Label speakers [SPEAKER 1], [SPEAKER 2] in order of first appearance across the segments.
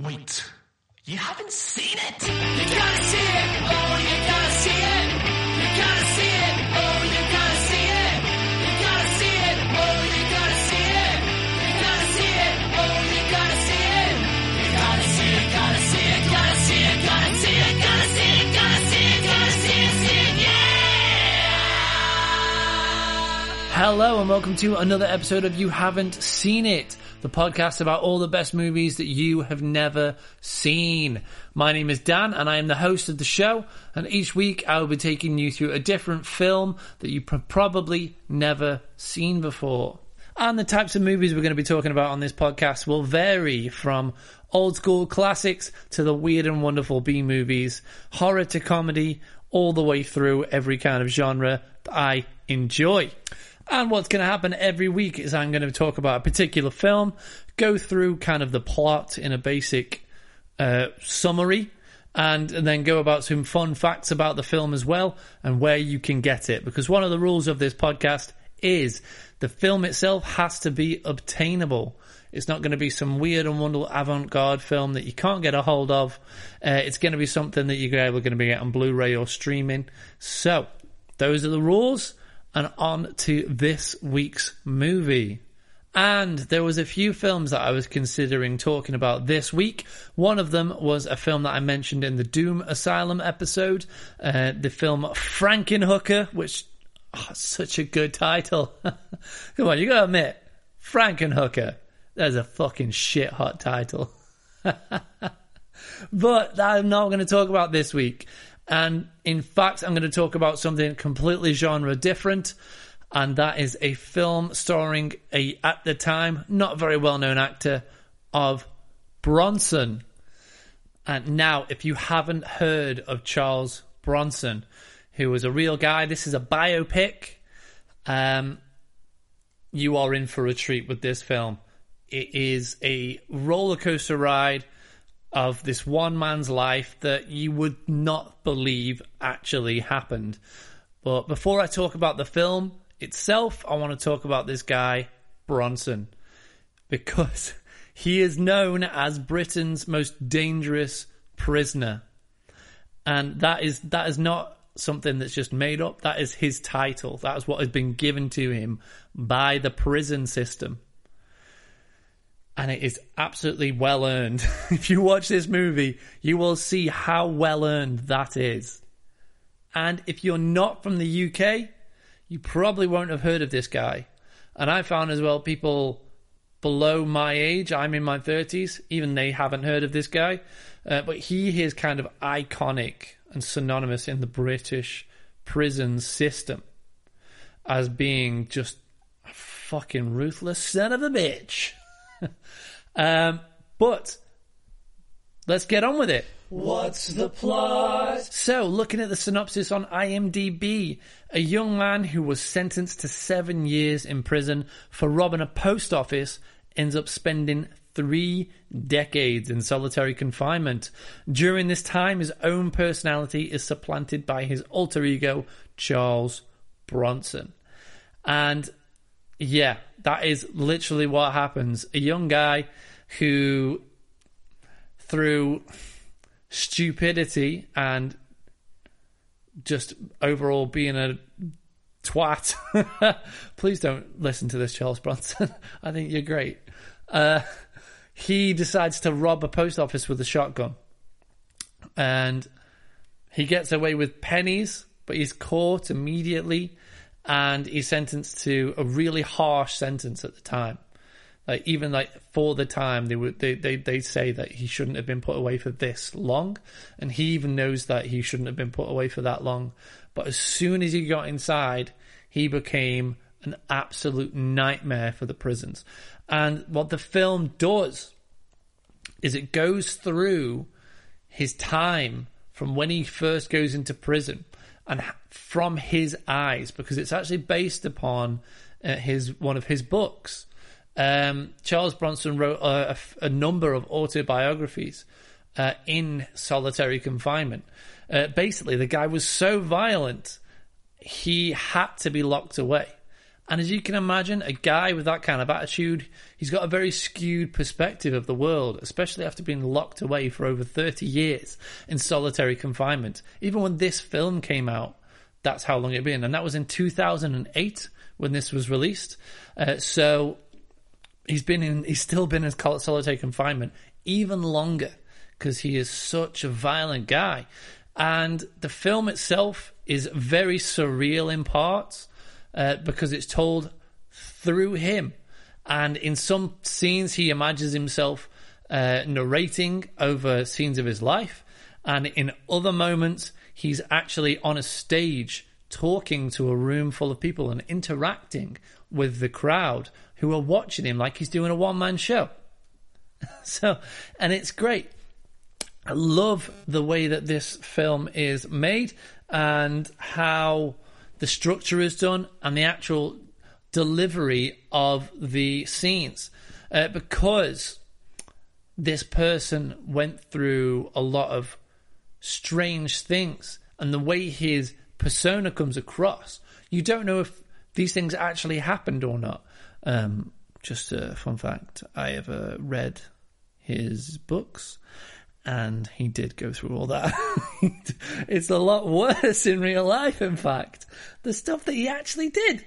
[SPEAKER 1] Wait, you haven't seen it?
[SPEAKER 2] You gotta see it, oh, you gotta see it. You gotta see it, oh, you gotta see it. You gotta see it, oh, you gotta see it. You gotta see it, oh, you gotta see it. You gotta see it, gotta see it, gotta see it, gotta see it, gotta see it, gotta see it, gotta see it, see it, yeah!
[SPEAKER 3] Hello and welcome to another episode of You Haven't Seen It, the podcast about all the best movies that you have never seen. My name is Dan and I am the host of the show and each week I will be taking you through a different film that you probably never seen before. And the types of movies we're going to be talking about on this podcast will vary from old school classics to the weird and wonderful B movies, horror to comedy, all the way through every kind of genre that I enjoy. And what's going to happen every week is I'm going to talk about a particular film, go through kind of the plot in a basic uh, summary, and, and then go about some fun facts about the film as well and where you can get it. Because one of the rules of this podcast is the film itself has to be obtainable. It's not going to be some weird and wonderful avant-garde film that you can't get a hold of. Uh, it's going to be something that you're able going to be get on Blu-ray or streaming. So those are the rules and on to this week's movie. And there was a few films that I was considering talking about this week. One of them was a film that I mentioned in the Doom Asylum episode, uh, the film Frankenhooker, which oh, such a good title. Come on, you gotta admit, Frankenhooker. That's a fucking shit hot title. but I'm not going to talk about this week. And in fact, I'm going to talk about something completely genre different. And that is a film starring a, at the time, not very well known actor of Bronson. And now, if you haven't heard of Charles Bronson, who was a real guy, this is a biopic. Um, you are in for a treat with this film. It is a roller coaster ride of this one man's life that you would not believe actually happened. But before I talk about the film itself, I want to talk about this guy, Bronson, because he is known as Britain's most dangerous prisoner. And that is that is not something that's just made up. That is his title. That is what has been given to him by the prison system and it is absolutely well earned. if you watch this movie, you will see how well earned that is. And if you're not from the UK, you probably won't have heard of this guy. And I found as well people below my age, I'm in my 30s, even they haven't heard of this guy. Uh, but he is kind of iconic and synonymous in the British prison system as being just a fucking ruthless son of a bitch. um, but let's get on with it.
[SPEAKER 2] What's the plot?
[SPEAKER 3] So, looking at the synopsis on IMDb, a young man who was sentenced to seven years in prison for robbing a post office ends up spending three decades in solitary confinement. During this time, his own personality is supplanted by his alter ego, Charles Bronson. And yeah, that is literally what happens. A young guy who, through stupidity and just overall being a twat, please don't listen to this, Charles Bronson. I think you're great. Uh, he decides to rob a post office with a shotgun. And he gets away with pennies, but he's caught immediately and he's sentenced to a really harsh sentence at the time. Like even like for the time, they would they, they they say that he shouldn't have been put away for this long, and he even knows that he shouldn't have been put away for that long. But as soon as he got inside, he became an absolute nightmare for the prisons. And what the film does is it goes through his time from when he first goes into prison and from his eyes because it's actually based upon uh, his one of his books. Um, Charles Bronson wrote a, a, number of autobiographies uh, in solitary confinement. Uh, basically, the guy was so violent he had to be locked away, And as you can imagine, a guy with that kind of attitude, he's got a very skewed perspective of the world, especially after being locked away for over 30 years in solitary confinement. Even when this film came out, that's how long it had been. And that was in 2008 when this was released. Uh, so he's been in, he's still been in solitary confinement even longer because he is such a violent guy. And the film itself is very surreal in parts uh, because it's told through him. And in some scenes, he imagines himself uh, narrating over scenes of his life. And in other moments, he's actually on a stage talking to a room full of people and interacting with the crowd who are watching him like he's doing a one man show. so, and it's great. I love the way that this film is made and how the structure is done and the actual delivery of the scenes. Uh, because this person went through a lot of strange things and the way his persona comes across, you don't know if these things actually happened or not. Um, just a fun fact I have uh, read his books and he did go through all that. it's a lot worse in real life, in fact. The stuff that he actually did.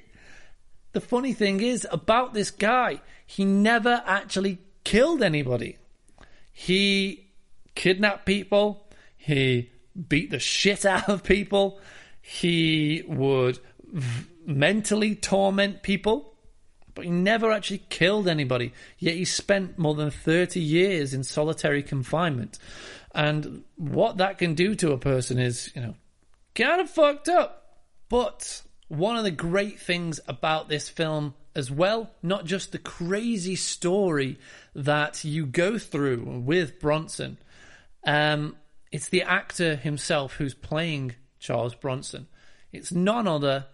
[SPEAKER 3] The funny thing is about this guy, he never actually killed anybody. He kidnapped people, he beat the shit out of people, he would v- mentally torment people but he never actually killed anybody. Yet he spent more than 30 years in solitary confinement. And what that can do to a person is, you know, kind of fucked up. But one of the great things about this film as well, not just the crazy story that you go through with Bronson, um, it's the actor himself who's playing Charles Bronson. It's none other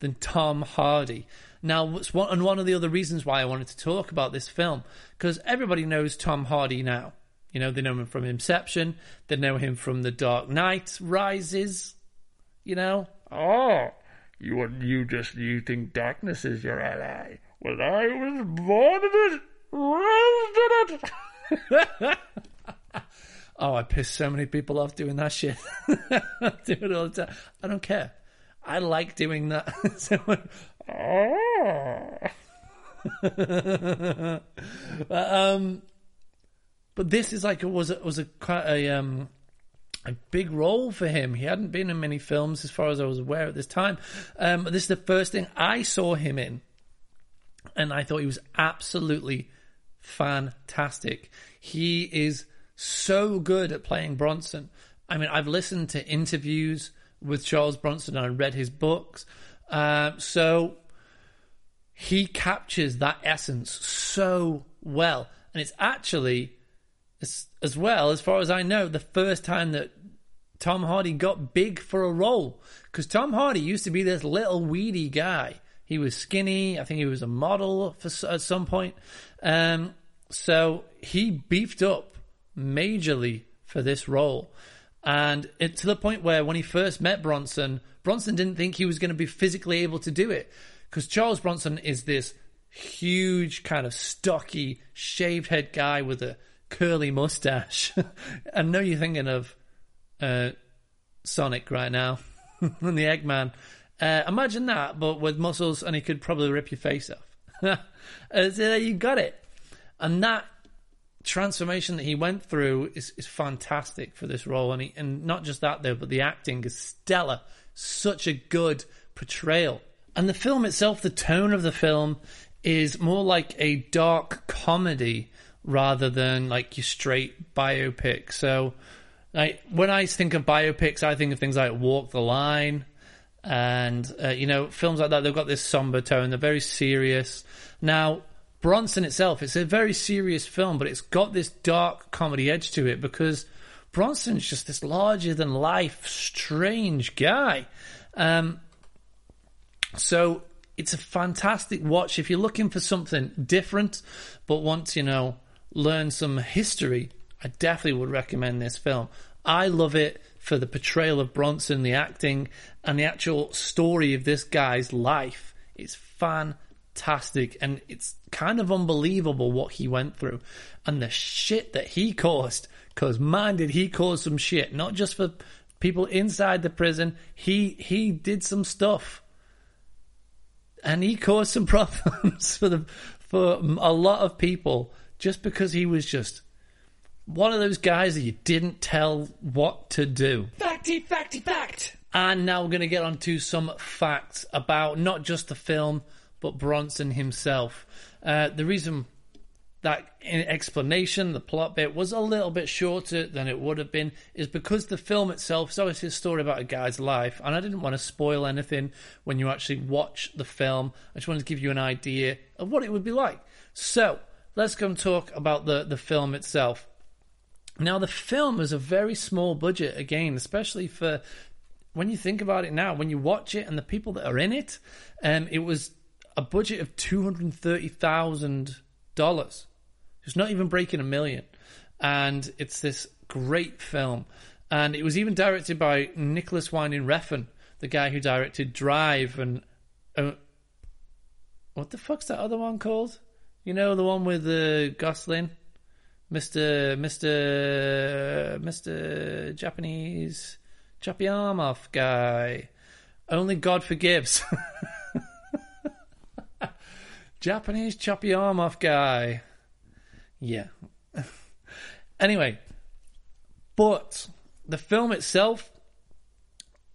[SPEAKER 3] than Tom Hardy. Now, one, and one of the other reasons why I wanted to talk about this film, because everybody knows Tom Hardy now. You know, they know him from Inception, they know him from The Dark Knight Rises, you know.
[SPEAKER 1] Oh, you you just you think darkness is your ally? Well, I was born in it, raised in it.
[SPEAKER 3] oh, I piss so many people off doing that shit. I do it all the time. I don't care. I like doing that. so, oh, but, um, but this is like it was it was a quite a um a big role for him. He hadn't been in many films as far as I was aware at this time. Um, this is the first thing I saw him in, and I thought he was absolutely fantastic. He is so good at playing Bronson. I mean, I've listened to interviews with Charles Bronson and I read his books. Uh, so he captures that essence so well. And it's actually, as, as well, as far as I know, the first time that Tom Hardy got big for a role. Because Tom Hardy used to be this little weedy guy. He was skinny. I think he was a model for, at some point. Um, so he beefed up majorly for this role. And it, to the point where when he first met Bronson, Bronson didn't think he was going to be physically able to do it. Because Charles Bronson is this huge, kind of stocky, shaved head guy with a curly mustache. I know you're thinking of uh, Sonic right now, and the Eggman. Uh, imagine that, but with muscles, and he could probably rip your face off. uh, so you got it. And that transformation that he went through is, is fantastic for this role. And, he, and not just that, though, but the acting is stellar. Such a good portrayal. And the film itself, the tone of the film is more like a dark comedy rather than like your straight biopic. So, like when I think of biopics, I think of things like Walk the Line, and uh, you know films like that. They've got this somber tone. They're very serious. Now, Bronson itself, it's a very serious film, but it's got this dark comedy edge to it because Bronson's just this larger than life, strange guy. Um, so it's a fantastic watch if you're looking for something different, but want to, you know, learn some history. I definitely would recommend this film. I love it for the portrayal of Bronson, the acting, and the actual story of this guy's life It's fantastic and it's kind of unbelievable what he went through and the shit that he caused. Because man, did he cause some shit? Not just for people inside the prison. He he did some stuff, and he caused some problems for the for a lot of people just because he was just one of those guys that you didn't tell what to do.
[SPEAKER 2] Facty, facty, fact.
[SPEAKER 3] And now we're going to get on to some facts about not just the film, but Bronson himself. Uh, the reason that explanation, the plot bit was a little bit shorter than it would have been, is because the film itself is obviously a story about a guy's life, and I didn't want to spoil anything when you actually watch the film. I just wanted to give you an idea of what it would be like. So let's go and talk about the, the film itself. Now, the film is a very small budget, again, especially for when you think about it now, when you watch it and the people that are in it, um, it was a budget of $230,000. It's not even breaking a million. And it's this great film. And it was even directed by Nicolas Winding Refn, the guy who directed Drive and. Uh, what the fuck's that other one called? You know, the one with uh, Gosling? Mr. Mr. Mr. Japanese chop your arm off guy. Only God forgives. Japanese chop your arm off guy. Yeah. anyway, but the film itself,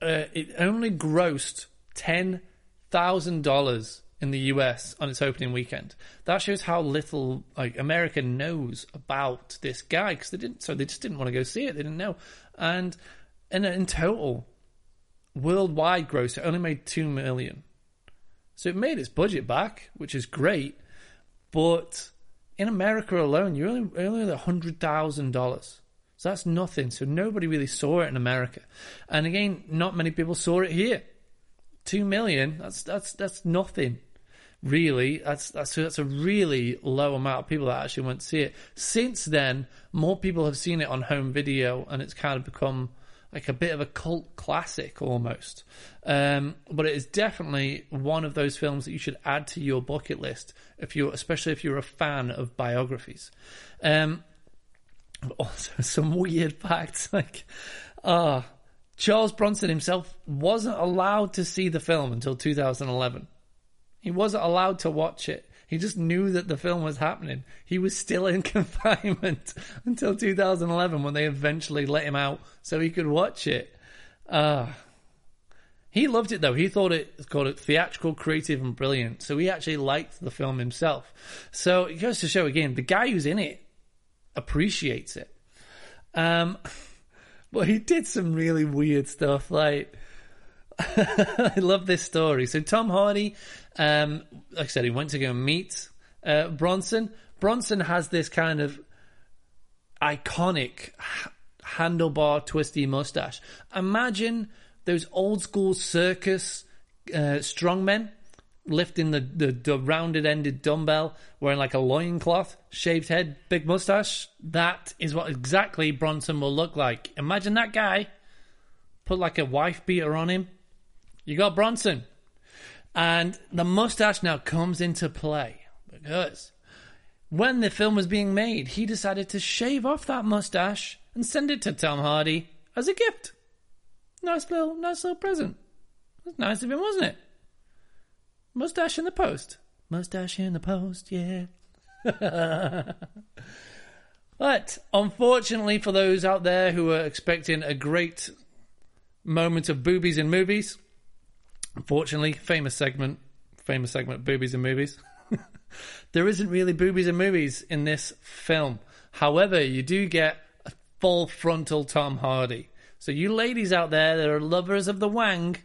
[SPEAKER 3] uh, it only grossed ten thousand dollars in the US on its opening weekend. That shows how little like America knows about this guy because they didn't. So they just didn't want to go see it. They didn't know. And in in total, worldwide gross, it only made two million. So it made its budget back, which is great. But in America alone, you only only a hundred thousand dollars. So that's nothing. So nobody really saw it in America. And again, not many people saw it here. Two million, that's that's that's nothing. Really, that's that's that's a really low amount of people that actually went to see it. Since then, more people have seen it on home video, and it's kind of become like a bit of a cult classic almost. Um, but it is definitely one of those films that you should add to your bucket list if you, especially if you're a fan of biographies. Um, but also some weird facts like, ah, uh, Charles Bronson himself wasn't allowed to see the film until 2011. He wasn't allowed to watch it. He just knew that the film was happening. He was still in confinement until 2011 when they eventually let him out so he could watch it. Uh, he loved it though. He thought it called it theatrical, creative, and brilliant. So he actually liked the film himself. So it goes to show again, the guy who's in it appreciates it. Um, but he did some really weird stuff. Like, I love this story. So Tom Hardy, um, like I said, he went to go meet uh, Bronson. Bronson has this kind of iconic handlebar twisty mustache. Imagine those old school circus uh, strongmen lifting the, the, the rounded ended dumbbell, wearing like a loincloth, shaved head, big mustache. That is what exactly Bronson will look like. Imagine that guy. Put like a wife beater on him. You got Bronson. And the mustache now comes into play because when the film was being made, he decided to shave off that mustache and send it to Tom Hardy as a gift. Nice little, nice little present. That's nice of him, wasn't it? Mustache in the post. Mustache in the post, yeah. but unfortunately, for those out there who are expecting a great moment of boobies in movies, unfortunately, famous segment, famous segment, boobies and movies. there isn't really boobies and movies in this film. However, you do get a full frontal Tom Hardy. So you ladies out there that are lovers of the Wang,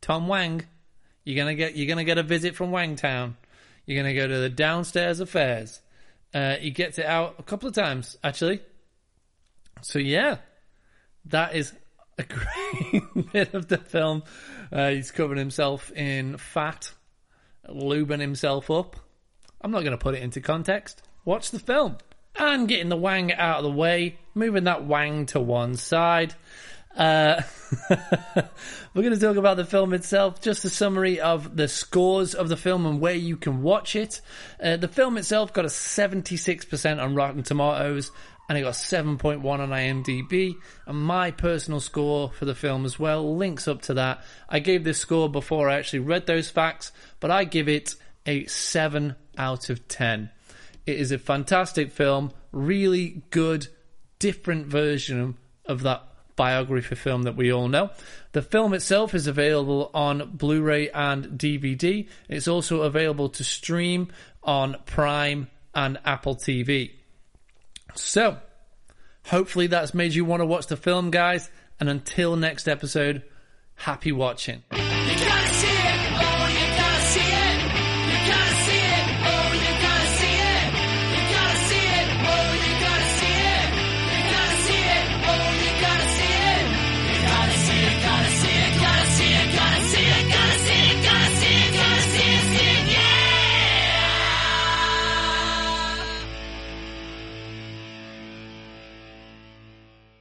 [SPEAKER 3] Tom Wang, you're gonna get you're gonna get a visit from Wangtown. You're gonna go to the downstairs affairs. Uh, he gets it out a couple of times actually. So yeah, that is a great bit of the film. Uh, he's covering himself in fat, lubing himself up. I'm not going to put it into context. Watch the film. And getting the wang out of the way, moving that wang to one side. Uh, we're going to talk about the film itself, just a summary of the scores of the film and where you can watch it. Uh, the film itself got a 76% on Rotten Tomatoes and it got 7.1 on IMDb. And my personal score for the film as well links up to that. I gave this score before I actually read those facts, but I give it a 7 out of 10. It is a fantastic film, really good, different version of that biography film that we all know. The film itself is available on Blu ray and DVD. It's also available to stream on Prime and Apple TV. So, hopefully that's made you want to watch the film, guys. And until next episode, happy watching.